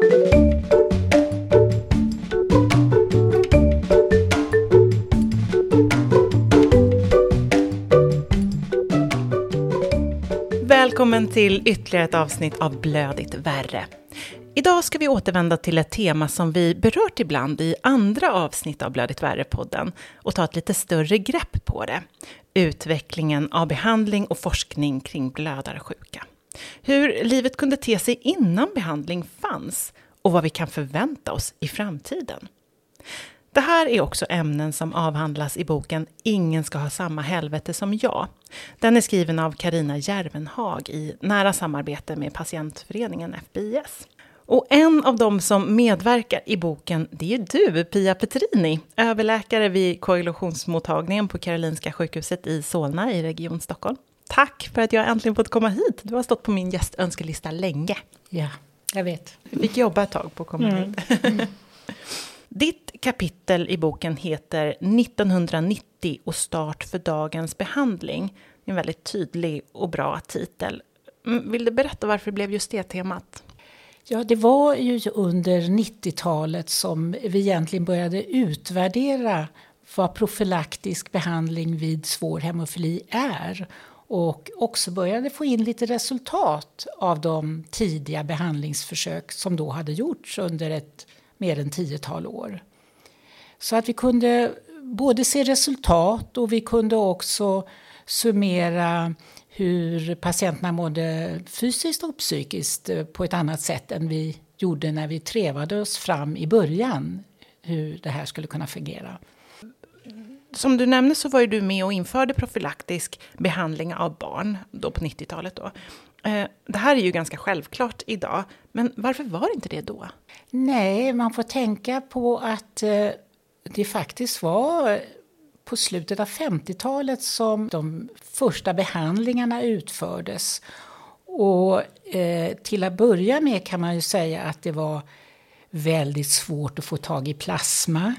Välkommen till ytterligare ett avsnitt av Blödigt värre. Idag ska vi återvända till ett tema som vi berört ibland i andra avsnitt av Blödigt värre-podden och ta ett lite större grepp på det. Utvecklingen av behandling och forskning kring blödarsjuka. Hur livet kunde te sig innan behandling fanns och vad vi kan förvänta oss i framtiden. Det här är också ämnen som avhandlas i boken Ingen ska ha samma helvete som jag. Den är skriven av Karina Järvenhag i nära samarbete med patientföreningen FBIS. Och en av dem som medverkar i boken, det är du, Pia Petrini, överläkare vid koagulationsmottagningen på Karolinska sjukhuset i Solna i Region Stockholm. Tack för att jag äntligen fått komma hit. Du har stått på min gästönskelista länge. Ja, jag vet. Vi fick jobba ett tag på att komma mm. hit. Mm. Ditt kapitel i boken heter 1990 och start för dagens behandling. En väldigt tydlig och bra titel. Mm, vill du berätta varför det blev just det temat? Ja, det var ju under 90-talet som vi egentligen började utvärdera vad profylaktisk behandling vid svår hemofili är och också började få in lite resultat av de tidiga behandlingsförsök som då hade gjorts under ett mer än tiotal år. Så att vi kunde både se resultat och vi kunde också summera hur patienterna mådde fysiskt och psykiskt på ett annat sätt än vi gjorde när vi trevade oss fram i början hur det här skulle kunna fungera. Som du nämnde så var ju du med och införde profylaktisk behandling av barn då på 90-talet. Då. Eh, det här är ju ganska självklart idag, men varför var det inte det då? Nej, man får tänka på att eh, det faktiskt var på slutet av 50-talet som de första behandlingarna utfördes. Och eh, till att börja med kan man ju säga att det var väldigt svårt att få tag i plasma.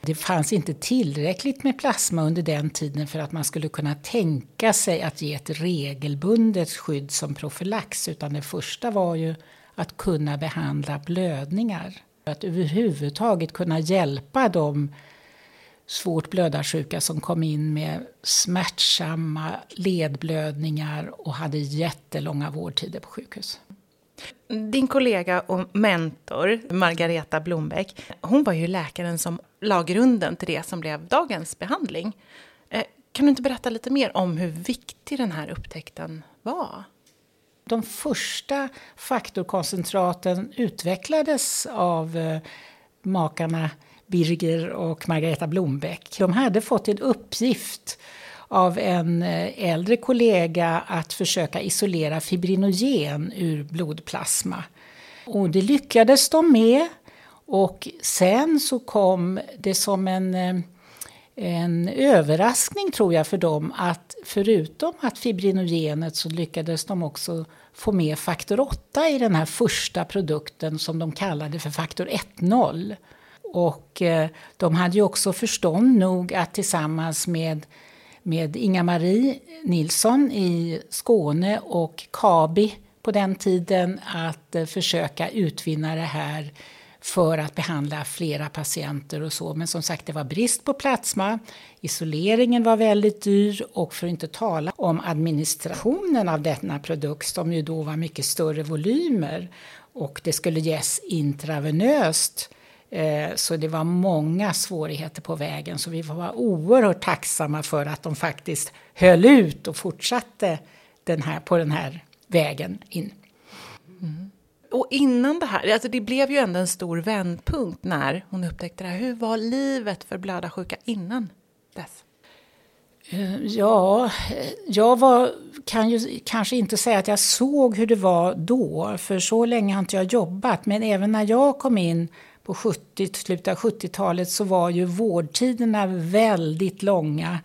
Det fanns inte tillräckligt med plasma under den tiden för att man skulle kunna tänka sig att ge ett regelbundet skydd som profylax. Utan det första var ju att kunna behandla blödningar. Att överhuvudtaget kunna hjälpa de svårt blödarsjuka som kom in med smärtsamma ledblödningar och hade jättelånga vårdtider på sjukhus. Din kollega och mentor, Margareta Blombeck, hon var ju läkaren som la grunden till det som blev dagens behandling. Eh, kan du inte berätta lite mer om hur viktig den här upptäckten var? De första faktorkoncentraten utvecklades av eh, makarna Birger och Margareta Blombeck. De hade fått en uppgift av en eh, äldre kollega att försöka isolera fibrinogen ur blodplasma. Och det lyckades de med. Och sen så kom det som en, eh, en överraskning tror jag för dem att förutom att fibrinogenet så lyckades de också få med faktor 8 i den här första produkten som de kallade för faktor 1.0. Och eh, de hade ju också förstånd nog att tillsammans med, med Inga-Marie Nilsson i Skåne och Kabi på den tiden att eh, försöka utvinna det här för att behandla flera patienter och så. Men som sagt, det var brist på plasma, isoleringen var väldigt dyr och för att inte tala om administrationen av denna produkt som ju då var mycket större volymer och det skulle ges intravenöst Eh, så det var många svårigheter på vägen. Så vi var oerhört tacksamma för att de faktiskt höll ut och fortsatte den här, på den här vägen in. Mm. Och innan det här, alltså det blev ju ändå en stor vändpunkt när hon upptäckte det här. Hur var livet för blödarsjuka innan dess? Eh, ja, jag var, kan ju kanske inte säga att jag såg hur det var då, för så länge har inte jag jobbat. Men även när jag kom in på 70, slutet av 70-talet så var ju vårdtiderna väldigt långa.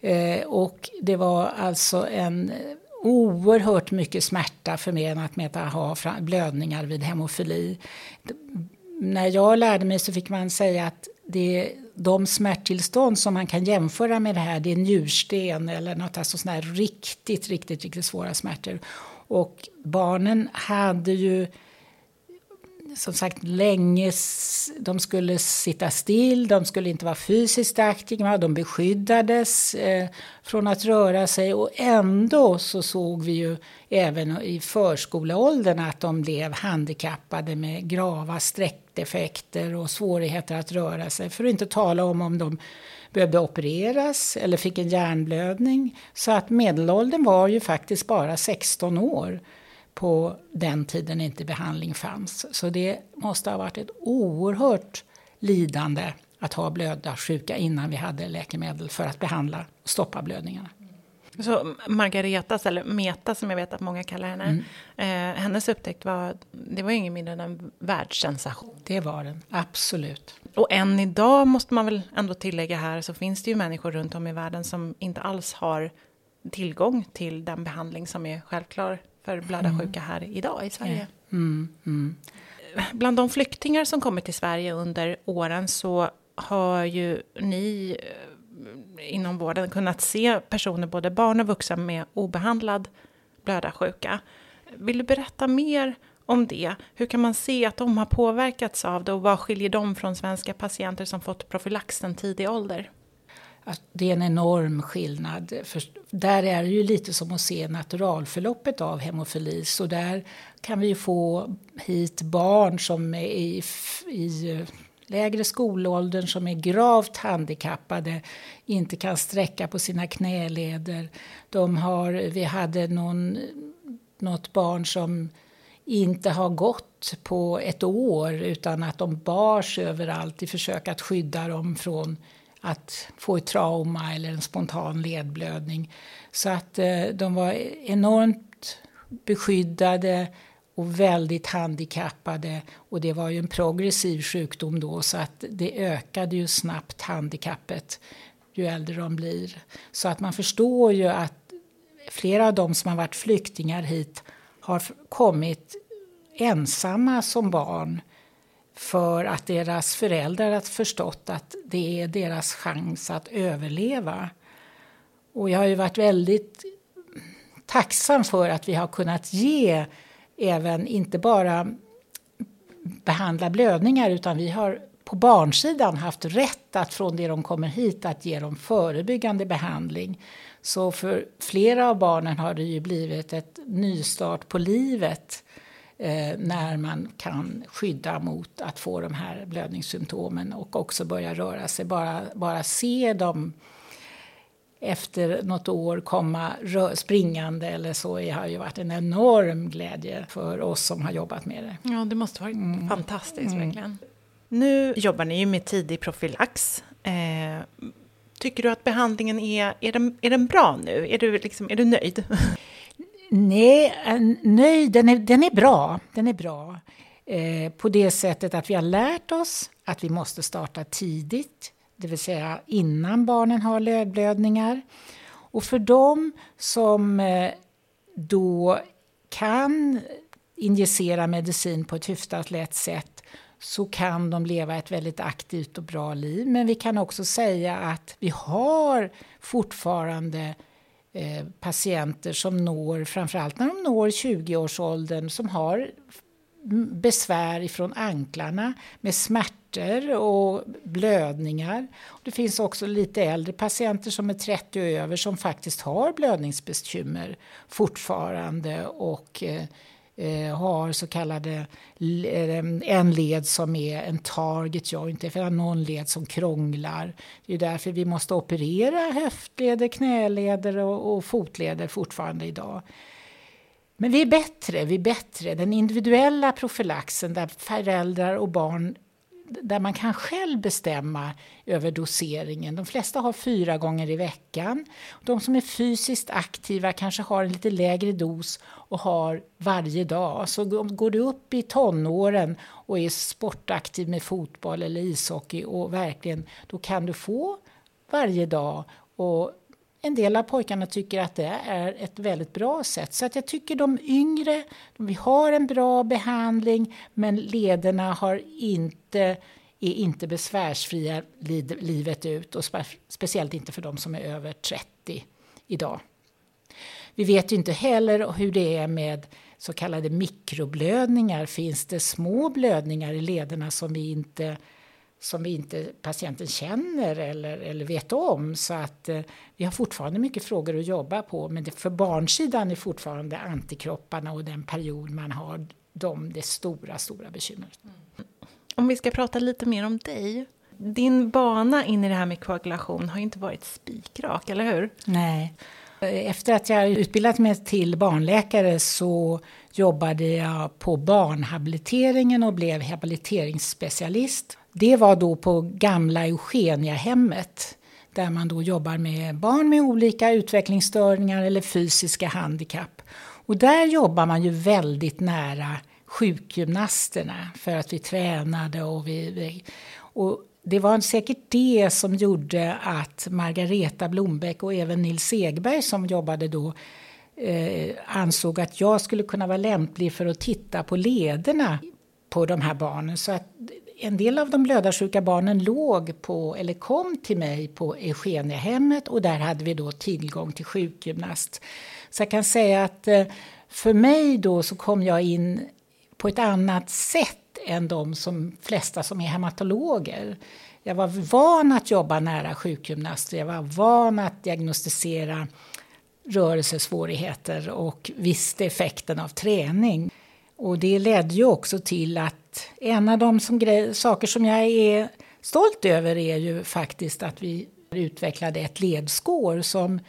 Eh, och det var alltså en oerhört mycket smärta förenat med att ha blödningar vid hemofili. När jag lärde mig så fick man säga att det, de smärttillstånd som man kan jämföra med det här det är njursten eller något alltså sånt här riktigt, riktigt, riktigt svåra smärtor. Och barnen hade ju som sagt länge, de skulle sitta still, de skulle inte vara fysiskt aktiva, de beskyddades eh, från att röra sig och ändå så såg vi ju även i förskoleåldern att de blev handikappade med grava sträckdefekter och svårigheter att röra sig. För att inte tala om om de behövde opereras eller fick en hjärnblödning. Så att medelåldern var ju faktiskt bara 16 år på den tiden inte behandling fanns. Så det måste ha varit ett oerhört lidande att ha blödarsjuka innan vi hade läkemedel för att behandla och stoppa blödningarna. Så Margaretas, eller Meta som jag vet att många kallar henne, mm. eh, hennes upptäckt var, det var ingen mindre än en världssensation. Det var den, absolut. Och än idag måste man väl ändå tillägga här, så finns det ju människor runt om i världen som inte alls har tillgång till den behandling som är självklar för blödarsjuka här idag i Sverige. Mm, mm. Bland de flyktingar som kommit till Sverige under åren så har ju ni eh, inom vården kunnat se personer, både barn och vuxna, med obehandlad blödarsjuka. Vill du berätta mer om det? Hur kan man se att de har påverkats av det och vad skiljer dem från svenska patienter som fått profylax tidig ålder? Att det är en enorm skillnad. För där är det ju lite som att se naturalförloppet av hemofili. Så där kan vi få hit barn som är i, i eh, lägre skolåldern som är gravt handikappade, inte kan sträcka på sina knäleder. De har, vi hade någon, något barn som inte har gått på ett år utan att de bars överallt i försök att skydda dem från att få ett trauma eller en spontan ledblödning. Så att eh, de var enormt beskyddade och väldigt handikappade. Och det var ju en progressiv sjukdom då så att det ökade ju snabbt handikappet ju äldre de blir. Så att man förstår ju att flera av dem som har varit flyktingar hit har kommit ensamma som barn för att deras föräldrar har förstått att det är deras chans att överleva. Och jag har ju varit väldigt tacksam för att vi har kunnat ge även, inte bara behandla blödningar, utan vi har på barnsidan haft rätt att från det de kommer hit att ge dem förebyggande behandling. Så för flera av barnen har det ju blivit ett nystart på livet eh, när man kan skydda mot att få de här blödningssymptomen och också börja röra sig. Bara, bara se dem efter något år komma springande eller så det har ju varit en enorm glädje för oss som har jobbat med det. Ja, det måste vara mm. fantastiskt mm. verkligen. Nu jobbar ni ju med tidig profylax. Eh, tycker du att behandlingen är, är den, är den bra nu? Är du, liksom, är du nöjd? Nej, nej den är, den är bra. Den är bra. Eh, på det sättet att vi har lärt oss att vi måste starta tidigt, det vill säga innan barnen har lödblödningar. Och för dem som eh, då kan injicera medicin på ett hyfsat lätt sätt så kan de leva ett väldigt aktivt och bra liv. Men vi kan också säga att vi har fortfarande Eh, patienter som når, framförallt när de når 20-årsåldern, som har besvär ifrån anklarna med smärtor och blödningar. Det finns också lite äldre patienter som är 30 och över som faktiskt har blödningsbekymmer fortfarande och eh, eh, har så kallade eh, en led som är en target joint, det är någon led som krånglar. Det är därför vi måste operera höftleder, knäleder och, och fotleder fortfarande idag. Men vi är bättre, vi är bättre. Den individuella profylaxen där föräldrar och barn där man kan själv bestämma över doseringen. De flesta har fyra gånger i veckan. De som är fysiskt aktiva kanske har en lite lägre dos och har varje dag. Så går du upp i tonåren och är sportaktiv med fotboll eller ishockey och verkligen, då kan du få varje dag. Och en del av pojkarna tycker att det är ett väldigt bra sätt. Så att jag tycker de yngre, vi har en bra behandling men lederna har inte, är inte besvärsfria livet ut och spe, speciellt inte för de som är över 30 idag. Vi vet ju inte heller hur det är med så kallade mikroblödningar? Finns det små blödningar i lederna som vi inte som vi inte patienten känner eller, eller vet om. Så att eh, vi har fortfarande mycket frågor att jobba på men det, för barnsidan är fortfarande antikropparna och den period man har de det stora, stora bekymret. Mm. Om vi ska prata lite mer om dig. Din bana in i det här med koagulation har ju inte varit spikrak, eller hur? Nej. Efter att jag utbildat mig till barnläkare så jobbade jag på barnhabiliteringen och blev habiliteringsspecialist. Det var då på gamla Eugeniahemmet där man då jobbar med barn med olika utvecklingsstörningar eller fysiska handikapp. Och där jobbar man ju väldigt nära sjukgymnasterna för att vi tränade och vi... Och det var säkert det som gjorde att Margareta Blombeck och även Nils Egberg som jobbade då eh, ansåg att jag skulle kunna vara lämplig för att titta på lederna på de här barnen. Så att en del av de blödarsjuka barnen låg på, eller kom till mig på Eugeniahemmet och där hade vi då tillgång till sjukgymnast. Så jag kan säga att eh, för mig då så kom jag in på ett annat sätt än de som, flesta som är hematologer. Jag var van att jobba nära sjukgymnaster, jag var van att diagnostisera rörelsesvårigheter och visste effekten av träning. Och det ledde ju också till att en av de som saker som jag är stolt över är ju faktiskt att vi utvecklade ett ledskår som,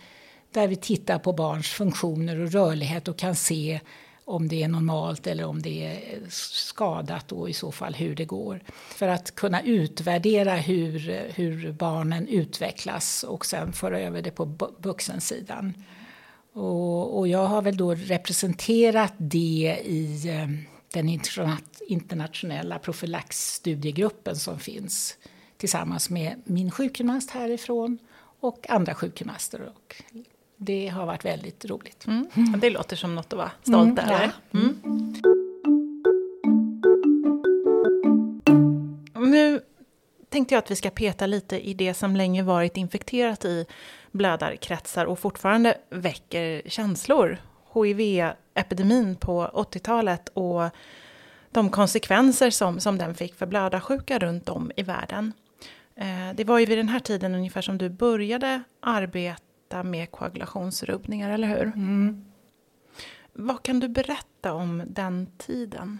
där vi tittar på barns funktioner och rörlighet och kan se om det är normalt eller om det är skadat och i så fall hur det går. För att kunna utvärdera hur, hur barnen utvecklas och sen föra över det på vuxensidan. Och, och jag har väl då representerat det i eh, den internationella profylaxstudiegruppen som finns tillsammans med min sjukgymnast härifrån och andra sjukgymnaster. Och det har varit väldigt roligt. Mm. Det låter som något att vara stolt mm, över. Ja. Mm. Nu tänkte jag att vi ska peta lite i det som länge varit infekterat i blödarkretsar och fortfarande väcker känslor. HIV-epidemin på 80-talet och de konsekvenser som, som den fick för blödarsjuka runt om i världen. Eh, det var ju vid den här tiden ungefär som du började arbeta med koagulationsrubbningar, eller hur? Mm. Vad kan du berätta om den tiden?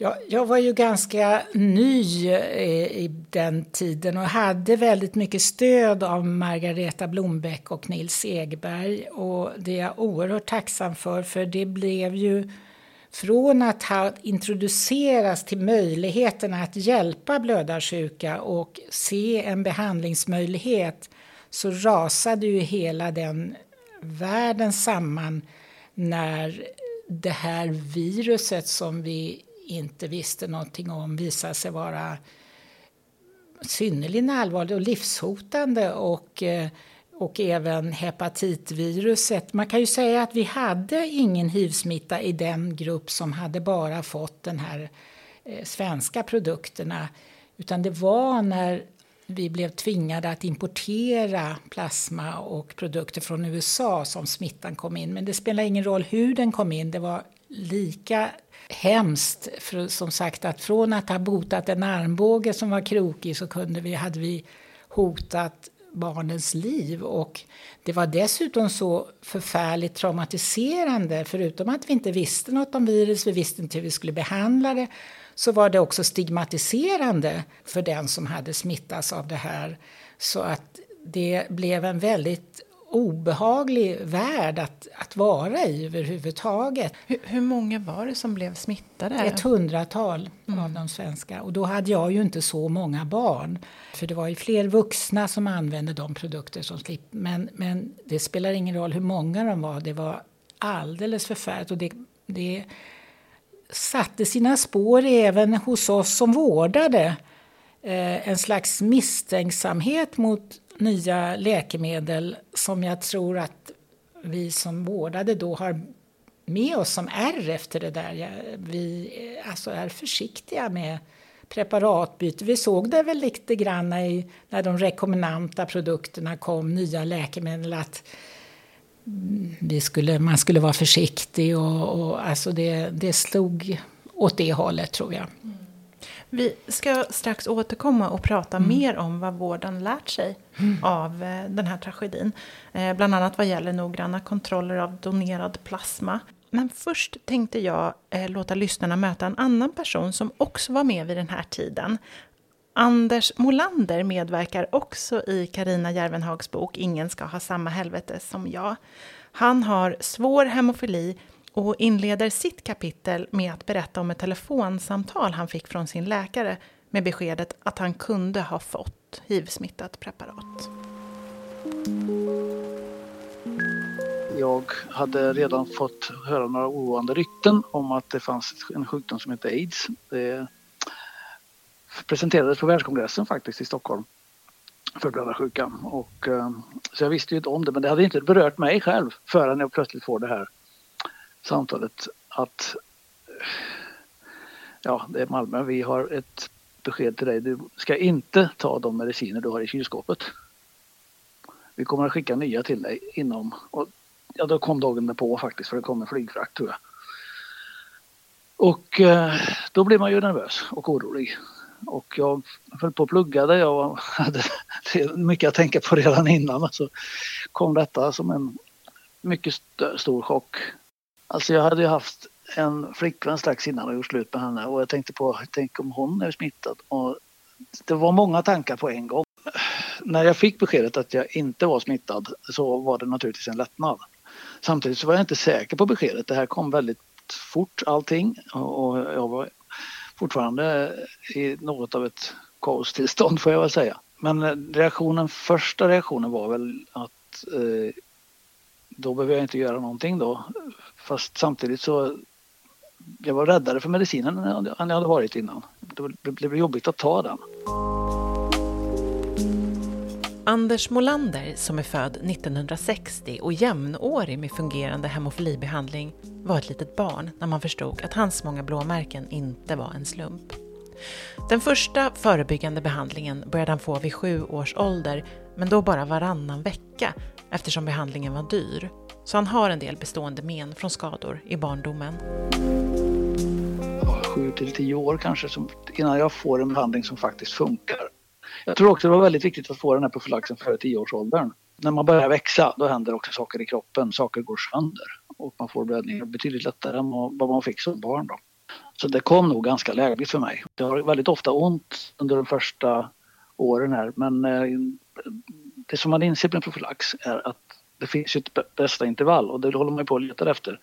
Ja, jag var ju ganska ny eh, i den tiden och hade väldigt mycket stöd av Margareta Blombeck och Nils Egberg. Och det är jag oerhört tacksam för, för det blev ju från att ha introduceras till möjligheten att hjälpa blödarsjuka och se en behandlingsmöjlighet så rasade ju hela den världen samman när det här viruset som vi inte visste någonting om visade sig vara synnerligen allvarligt och livshotande och, eh, och även hepatitviruset. Man kan ju säga att vi hade ingen hivsmitta i den grupp som hade bara fått den här eh, svenska produkterna utan det var när vi blev tvingade att importera plasma och produkter från USA som smittan kom in. Men det spelar ingen roll hur den kom in, det var lika hemskt. För, som sagt att från att ha botat en armbåge som var krokig så kunde vi, hade vi hotat barnens liv. Och det var dessutom så förfärligt traumatiserande. Förutom att vi inte visste något om virus, vi visste inte hur vi skulle behandla det så var det också stigmatiserande för den som hade smittats av det här. Så att det blev en väldigt obehaglig värld att, att vara i överhuvudtaget. Hur, hur många var det som blev smittade? Ett hundratal mm. av de svenska. Och då hade jag ju inte så många barn. För det var ju fler vuxna som använde de produkter som slipp. Men, men det spelar ingen roll hur många de var. Det var alldeles förfärligt. Och det, det satte sina spår även hos oss som vårdade. Eh, en slags misstänksamhet mot nya läkemedel som jag tror att vi som vårdade då har med oss som är efter det där. Vi eh, alltså är försiktiga med preparatbyte. Vi såg det väl lite grann i, när de rekommendanta produkterna kom, nya läkemedel, att vi skulle, man skulle vara försiktig och, och alltså det, det slog åt det hållet tror jag. Vi ska strax återkomma och prata mm. mer om vad vården lärt sig mm. av eh, den här tragedin. Eh, bland annat vad gäller noggranna kontroller av donerad plasma. Men först tänkte jag eh, låta lyssnarna möta en annan person som också var med vid den här tiden. Anders Molander medverkar också i Karina Järvenhags bok Ingen ska ha samma helvete som jag. Han har svår hemofili och inleder sitt kapitel med att berätta om ett telefonsamtal han fick från sin läkare med beskedet att han kunde ha fått hiv-smittat preparat. Jag hade redan fått höra några oroande rykten om att det fanns en sjukdom som heter aids. Det presenterades på världskongressen faktiskt i Stockholm för blödarsjuka. Och, eh, så jag visste ju inte om det men det hade inte berört mig själv förrän jag plötsligt får det här samtalet att ja, det är Malmö. Vi har ett besked till dig. Du ska inte ta de mediciner du har i kylskåpet. Vi kommer att skicka nya till dig inom... Och, ja, då kom dagen på faktiskt för det kom en flygfrakt tror jag. Och eh, då blir man ju nervös och orolig. Och jag höll på och pluggade. Jag hade mycket att tänka på redan innan. Så kom detta som en mycket st stor chock. Alltså jag hade ju haft en flickvän strax innan och gjort slut med henne och jag tänkte på, tänk om hon är smittad. Och det var många tankar på en gång. När jag fick beskedet att jag inte var smittad så var det naturligtvis en lättnad. Samtidigt så var jag inte säker på beskedet. Det här kom väldigt fort allting och jag var fortfarande i något av ett kaostillstånd får jag väl säga. Men eh, reaktionen, första reaktionen var väl att eh, då behöver jag inte göra någonting då. Fast samtidigt så jag var räddare för medicinen än jag hade varit innan. Det blev jobbigt att ta den. Anders Molander, som är född 1960 och jämnårig med fungerande hemofilibehandling, var ett litet barn när man förstod att hans många blåmärken inte var en slump. Den första förebyggande behandlingen började han få vid sju års ålder, men då bara varannan vecka eftersom behandlingen var dyr. Så han har en del bestående men från skador i barndomen. Sju till tio år kanske som, innan jag får en behandling som faktiskt funkar. Jag tror också det var väldigt viktigt att få den här profylaxen före tioårsåldern. När man börjar växa då händer också saker i kroppen, saker går sönder och man får blödningar betydligt lättare än vad man fick som barn. Då. Så det kom nog ganska lägligt för mig. Jag har väldigt ofta ont under de första åren här men eh, det som man inser med profylax är att det finns ett bästa intervall och det håller man på att leta efter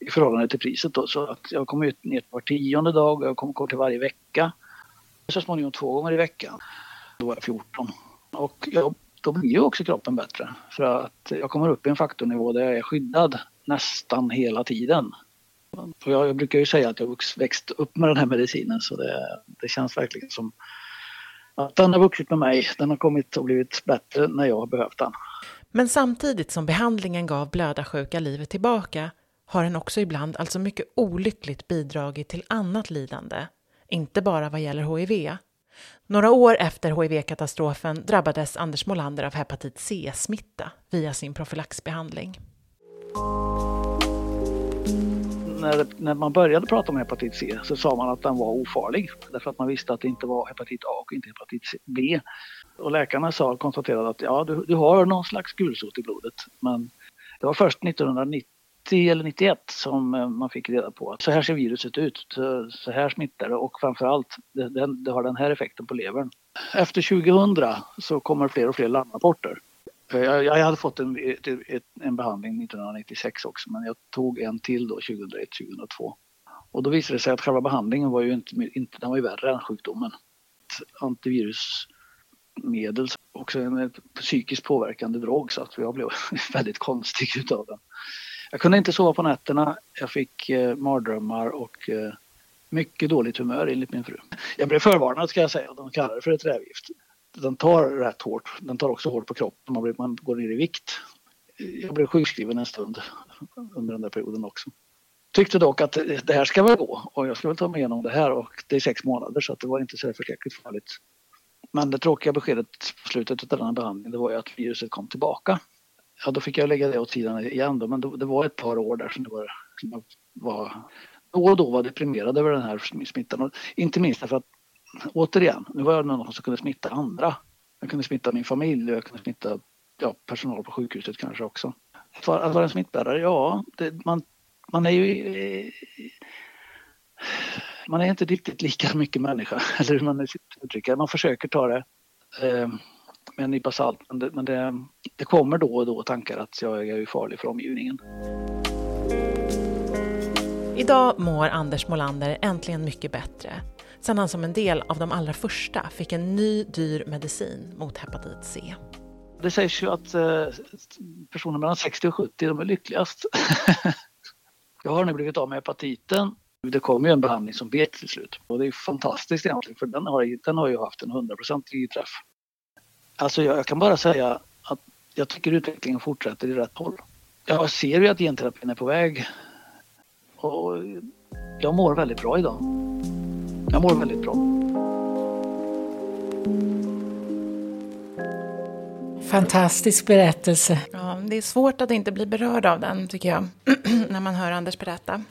i förhållande till priset. Då. Så att jag kommer ut ner var tionde dag och jag kommer gå till varje vecka. Så småningom två gånger i veckan. Då var jag 14. Och jag, då blir ju också kroppen bättre. För att jag kommer upp i en faktornivå där jag är skyddad nästan hela tiden. Och jag, jag brukar ju säga att jag växt upp med den här medicinen så det, det känns verkligen som att den har vuxit med mig. Den har kommit och blivit bättre när jag har behövt den. Men samtidigt som behandlingen gav blödarsjuka livet tillbaka har den också ibland, alltså mycket olyckligt, bidragit till annat lidande. Inte bara vad gäller HIV. Några år efter HIV-katastrofen drabbades Anders Molander av hepatit C-smitta via sin profylaxbehandling när, när man började prata om hepatit C så sa man att den var ofarlig därför att man visste att det inte var hepatit A och inte hepatit B. Och läkarna sa, konstaterade att ja, du, du har någon slags gulsot i blodet men det var först 1990 eller 91 som eh, man fick reda på att så här ser viruset ut, så här smittar det och framförallt det, det, har den här effekten på levern. Efter 2000 så kommer fler och fler larmrapporter jag, jag hade fått en, en behandling 1996 också men jag tog en till då 2001, 2002. Och då visade det sig att själva behandlingen var ju inte, inte den var ju värre än sjukdomen. Antivirusmedel, också en psykiskt påverkande drog så att jag blev väldigt konstig utav den. Jag kunde inte sova på nätterna, jag fick eh, mardrömmar och eh, mycket dåligt humör enligt min fru. Jag blev förvarnad ska jag säga, de kallar det för ett rävgift den tar rätt hårt. Den tar också hårt på kroppen. Man, blir, man går ner i vikt. Jag blev sjukskriven en stund under den där perioden också. Tyckte dock att det här ska väl gå och jag ska väl ta mig igenom det här och det är sex månader så att det var inte så förskräckligt farligt. Men det tråkiga beskedet på slutet av den här behandlingen det var ju att viruset kom tillbaka ja, då fick jag lägga det åt sidan igen då, men då, det var ett par år där som det var, som jag var då och då var deprimerad över den här smittan. Och inte minst därför att, återigen, nu var jag någon som kunde smitta andra. Jag kunde smitta min familj och jag kunde smitta ja, personal på sjukhuset kanske också. Att vara, att vara en smittbärare, ja, det, man, man är ju... Man är inte riktigt lika mycket människa, eller hur man uttrycker Man försöker ta det eh, med en nypa salt, men, det, men det, det, kommer då och då tankar att jag är farlig för omgivningen. Idag mår Anders Molander äntligen mycket bättre sen han som en del av de allra första fick en ny dyr medicin mot hepatit C. Det sägs ju att eh, personer mellan 60 och 70 de är lyckligast. jag har nu blivit av med hepatiten. Det kom ju en behandling som bet till slut och det är fantastiskt egentligen för den har, den har ju haft en 100% träff. Alltså jag, jag kan bara säga att jag tycker utvecklingen fortsätter i rätt håll. Jag ser ju att genterapin är på väg och jag mår väldigt bra idag. Jag mår väldigt bra. Fantastisk berättelse. Ja, det är svårt att inte bli berörd av den, tycker jag, när man hör Anders berätta.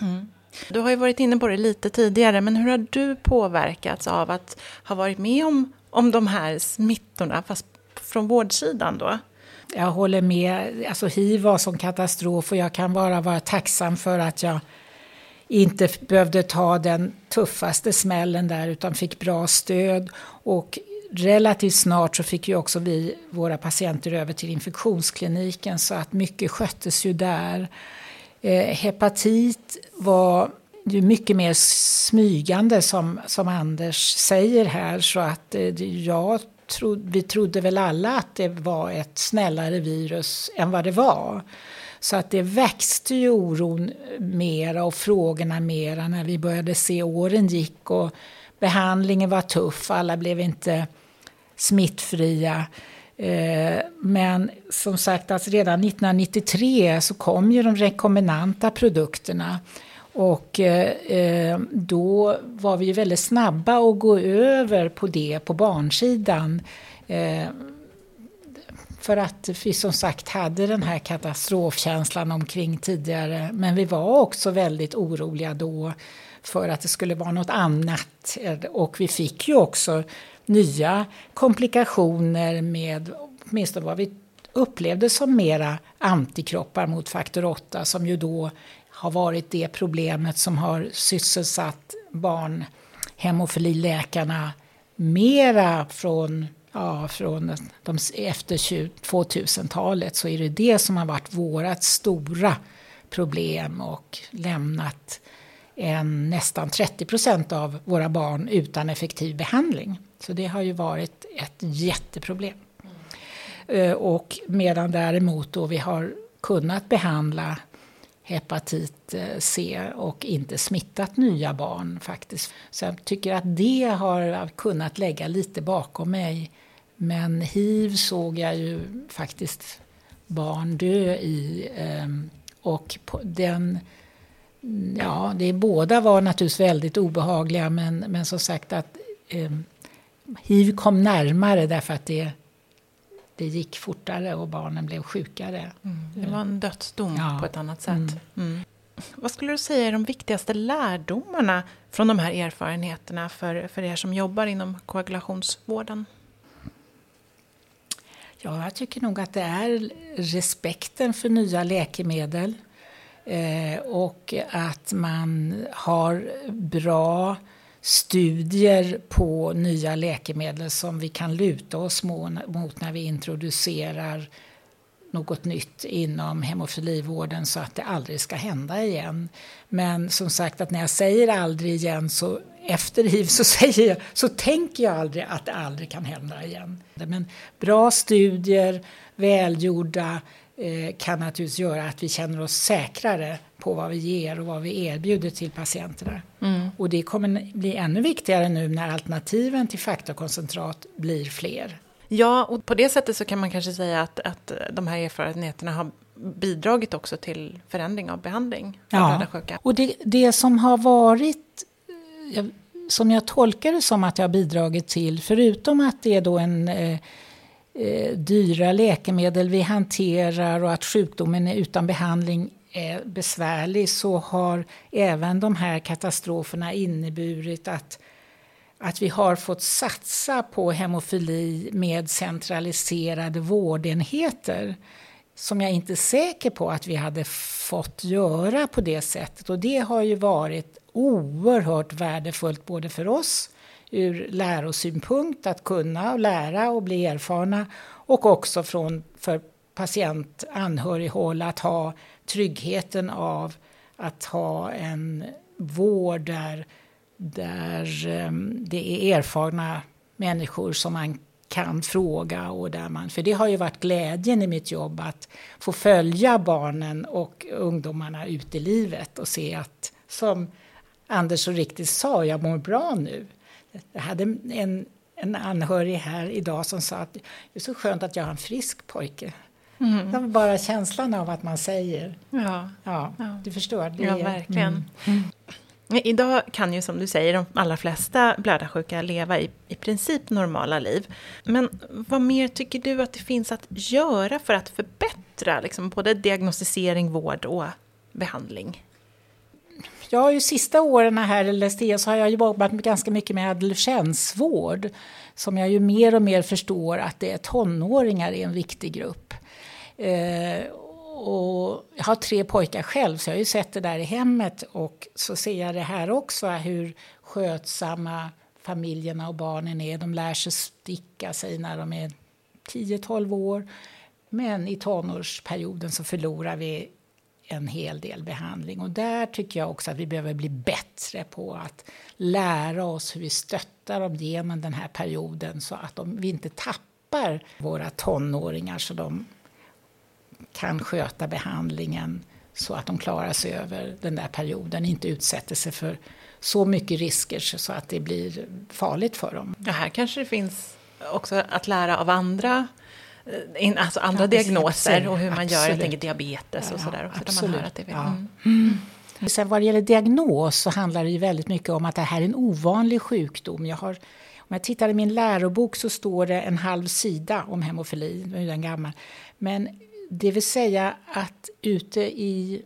Mm. Du har ju varit inne på det lite tidigare, men hur har du påverkats av att ha varit med om, om de här smittorna, fast från vårdsidan då? Jag håller med. Alltså hiv var som katastrof och jag kan bara vara tacksam för att jag inte behövde ta den tuffaste smällen där utan fick bra stöd. Och relativt snart så fick ju också vi våra patienter över till infektionskliniken så att mycket sköttes ju där. Eh, hepatit var ju mycket mer smygande som, som Anders säger här så att eh, jag tro, vi trodde väl alla att det var ett snällare virus än vad det var. Så att det växte ju oron mera och frågorna mera när vi började se åren gick och behandlingen var tuff, alla blev inte smittfria. Eh, men som sagt, alltså redan 1993 så kom ju de rekombinanta produkterna. Och eh, eh, då var vi väldigt snabba att gå över på det på barnsidan. Eh, för att vi som sagt hade den här katastrofkänslan omkring tidigare. Men vi var också väldigt oroliga då för att det skulle vara något annat. Och vi fick ju också nya komplikationer med åtminstone vad vi upplevde som mera antikroppar mot faktor 8 som ju då har varit det problemet som har sysselsatt barnhemofililäkarna mera från, ja, från de, efter 2000-talet så är det det som har varit vårt stora problem och lämnat en, nästan 30 procent av våra barn utan effektiv behandling. Så det har ju varit ett jätteproblem. Mm. Och medan däremot då vi har kunnat behandla hepatit eh, C och inte smittat nya barn faktiskt. Så jag tycker att det har kunnat lägga lite bakom mig. Men hiv såg jag ju faktiskt barn dö i. Ehm, och den, ja, det båda var naturligtvis väldigt obehagliga men, men som sagt att eh, hiv kom närmare därför att det det gick fortare och barnen blev sjukare. Mm. Det var en dödsdom ja. på ett annat sätt. Mm. Mm. Vad skulle du säga är de viktigaste lärdomarna från de här erfarenheterna för, för er som jobbar inom koagulationsvården? Ja, jag tycker nog att det är respekten för nya läkemedel eh, och att man har bra studier på nya läkemedel som vi kan luta oss mot när vi introducerar något nytt inom hemofilivården så att det aldrig ska hända igen. Men som sagt att när jag säger aldrig igen så efter hiv så, säger jag, så tänker jag aldrig att det aldrig kan hända igen. Men bra studier, välgjorda, kan naturligtvis göra att vi känner oss säkrare på vad vi ger och vad vi erbjuder till patienterna. Mm. Och det kommer bli ännu viktigare nu när alternativen till faktorkoncentrat blir fler. Ja, och på det sättet så kan man kanske säga att, att de här erfarenheterna har bidragit också till förändring av behandling av ja. Och det, det som har varit, som jag tolkar det som att det har bidragit till, förutom att det är då en eh, dyra läkemedel vi hanterar och att sjukdomen är utan behandling är besvärlig så har även de här katastroferna inneburit att, att vi har fått satsa på hemofili med centraliserade vårdenheter som jag inte är säker på att vi hade fått göra på det sättet. Och det har ju varit oerhört värdefullt både för oss ur lärosynpunkt att kunna och lära och bli erfarna och också från, för patient anhörighåll att ha tryggheten av att ha en vård där, där ehm, det är erfarna människor som man kan fråga. Och där man, för det har ju varit glädjen i mitt jobb att få följa barnen och ungdomarna ut i livet och se att, som Anders så riktigt sa, jag mår bra nu. Jag hade en, en anhörig här idag som sa att det är så skönt att jag har en frisk pojke. Mm. Det var bara känslan av att man säger. Ja, ja, ja. du förstår. Det ja, verkligen. Mm. Mm. Idag kan ju som du säger de allra flesta blödarsjuka leva i, i princip normala liv. Men vad mer tycker du att det finns att göra för att förbättra liksom, både diagnostisering, vård och behandling? Jag har ju sista åren här i LSD så har jag jobbat ganska mycket med adolescensvård. Som jag ju mer och mer förstår att det är tonåringar är en viktig grupp. Eh, och jag har tre pojkar själv så jag har ju sett det där i hemmet och så ser jag det här också hur skötsamma familjerna och barnen är. De lär sig sticka sig när de är 10-12 år. Men i tonårsperioden så förlorar vi en hel del behandling. Och där tycker jag också att vi behöver bli bättre på att lära oss hur vi stöttar dem genom den här perioden så att de, vi inte tappar våra tonåringar så de kan sköta behandlingen så att de klarar sig över den där perioden, inte utsätter sig för så mycket risker så att det blir farligt för dem. Ja, här kanske det finns också att lära av andra Eh, alltså andra ja, diagnoser absolut. och hur man gör, jag tänker diabetes och sådär. Också, absolut. man hör att det ja. mm. Mm. Sen vad det gäller diagnos så handlar det ju väldigt mycket om att det här är en ovanlig sjukdom. Jag har, om jag tittar i min lärobok så står det en halv sida om hemofili, nu är den gammal. Men det vill säga att ute i,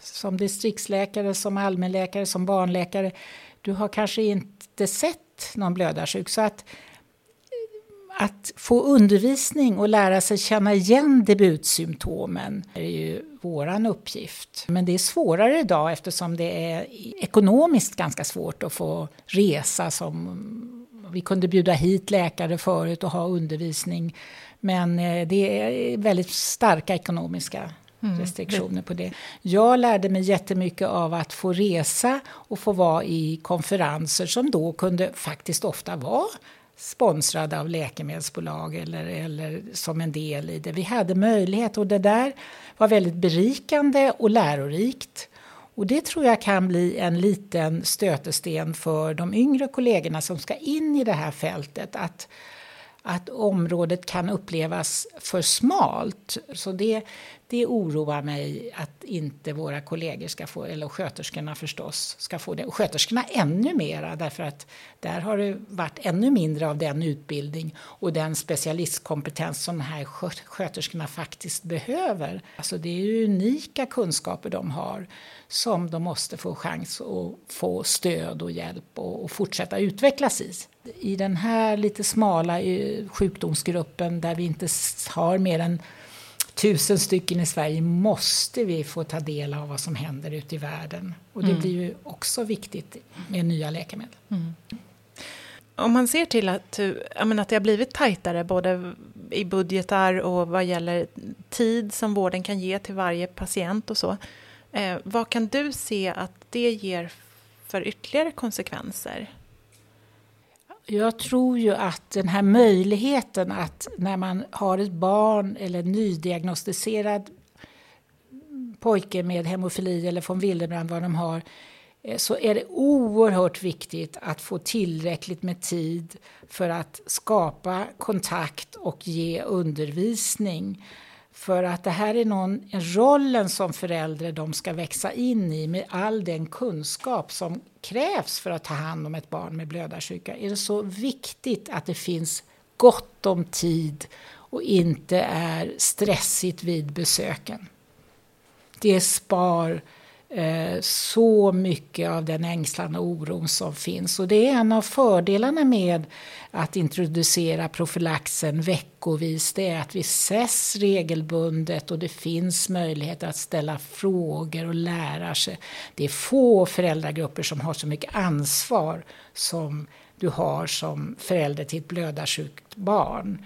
som distriktsläkare, som allmänläkare, som barnläkare, du har kanske inte sett någon blödarsjuk. Så att att få undervisning och lära sig känna igen debutsymptomen är ju våran uppgift. Men det är svårare idag eftersom det är ekonomiskt ganska svårt att få resa som vi kunde bjuda hit läkare förut och ha undervisning. Men eh, det är väldigt starka ekonomiska mm. restriktioner på det. Jag lärde mig jättemycket av att få resa och få vara i konferenser som då kunde faktiskt ofta vara sponsrade av läkemedelsbolag eller, eller som en del i det. Vi hade möjlighet och det där var väldigt berikande och lärorikt. Och det tror jag kan bli en liten stötesten för de yngre kollegorna som ska in i det här fältet. Att att området kan upplevas för smalt. Så det, det oroar mig att inte våra kollegor ska få, eller sköterskorna förstås, ska få det. Och sköterskorna ännu mera därför att där har det varit ännu mindre av den utbildning och den specialistkompetens som de här sköterskorna faktiskt behöver. Alltså det är unika kunskaper de har som de måste få chans att få stöd och hjälp och, och fortsätta utvecklas i. I den här lite smala eh, sjukdomsgruppen där vi inte har mer än tusen stycken i Sverige måste vi få ta del av vad som händer ute i världen. Och det mm. blir ju också viktigt med nya läkemedel. Mm. Om man ser till att, menar, att det har blivit tajtare både i budgetar och vad gäller tid som vården kan ge till varje patient och så. Eh, vad kan du se att det ger för ytterligare konsekvenser? Jag tror ju att den här möjligheten att när man har ett barn eller nydiagnostiserad pojke med hemofili eller von Willebrand vad de har eh, så är det oerhört viktigt att få tillräckligt med tid för att skapa kontakt och ge undervisning. För att det här är någon, rollen som förälder de ska växa in i med all den kunskap som krävs för att ta hand om ett barn med blödarsjuka. Är det så viktigt att det finns gott om tid och inte är stressigt vid besöken. Det spar Eh, så mycket av den ängslan och oron som finns. Och det är en av fördelarna med att introducera profylaxen veckovis. Det är att vi ses regelbundet och det finns möjligheter att ställa frågor och lära sig. Det är få föräldragrupper som har så mycket ansvar som du har som förälder till ett blödarsjukt barn.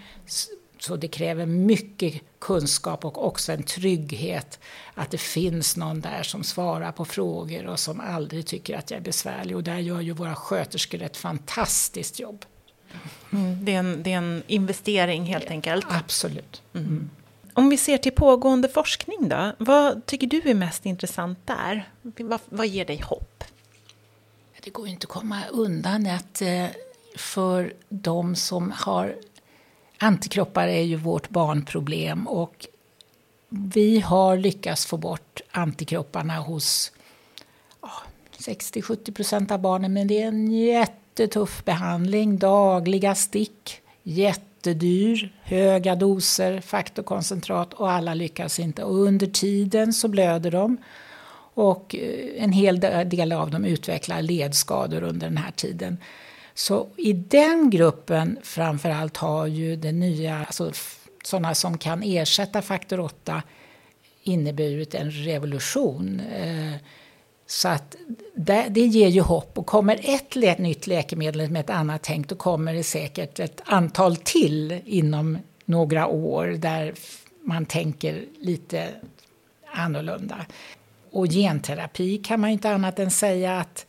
Så det kräver mycket kunskap och också en trygghet att det finns någon där som svarar på frågor och som aldrig tycker att jag är besvärlig. Och där gör ju våra sköterskor ett fantastiskt jobb. Mm, det, är en, det är en investering helt enkelt. Absolut. Mm. mm. Om vi ser till pågående forskning då, vad tycker du är mest intressant där? Vad, vad ger dig hopp? Det går inte att komma undan att eh, för de som har Antikroppar är ju vårt barnproblem och vi har lyckats få bort antikropparna hos 60-70 procent av barnen men det är en jättetuff behandling. Dagliga stick, jättedyr, höga doser faktorkoncentrat och alla lyckas inte. Och under tiden så blöder de och eh, en hel del av dem utvecklar ledskador under den här tiden. Så i den gruppen framförallt har ju det nya, alltså sådana som kan ersätta faktor 8 inneburit en revolution. Eh, så att det, det, ger ju hopp. Och kommer ett lä nytt läkemedel med ett annat tänk då kommer det säkert ett antal till inom några år där man tänker lite annorlunda. Och genterapi kan man inte annat än säga att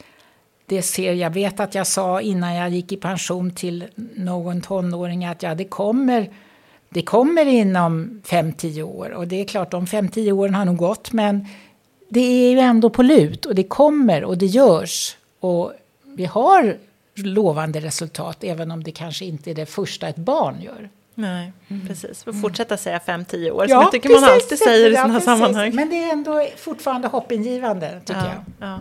det ser jag vet att jag sa innan jag gick i pension till någon tonåring att ja, det kommer, det kommer inom 5-10 år. Och det är klart, de 5-10 åren har nog gått, men det är ju ändå på lut och det kommer och det görs. Och vi har lovande resultat, även om det kanske inte är det första ett barn gör. Nej, mm. precis. Får fortsätta säga 5-10 år, ja, som jag tycker precis, man alltid säger i ja, sådana här sammanhang. Men det är ändå fortfarande hoppingivande, tycker ja, jag. Ja.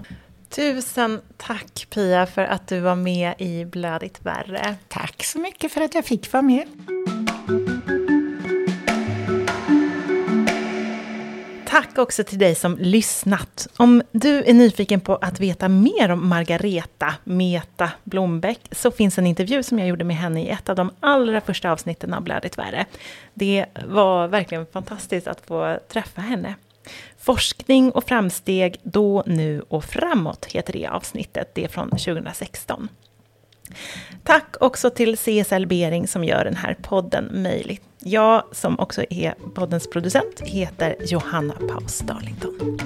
Tusen tack Pia för att du var med i Blödigt värre. Tack så mycket för att jag fick vara med. Tack också till dig som lyssnat. Om du är nyfiken på att veta mer om Margareta Meta Blombeck så finns en intervju som jag gjorde med henne i ett av de allra första avsnitten av Blödigt värre. Det var verkligen fantastiskt att få träffa henne. Forskning och framsteg då, nu och framåt heter det avsnittet. Det är från 2016. Tack också till CSL Bering som gör den här podden möjlig. Jag som också är poddens producent heter Johanna Paus Darlington.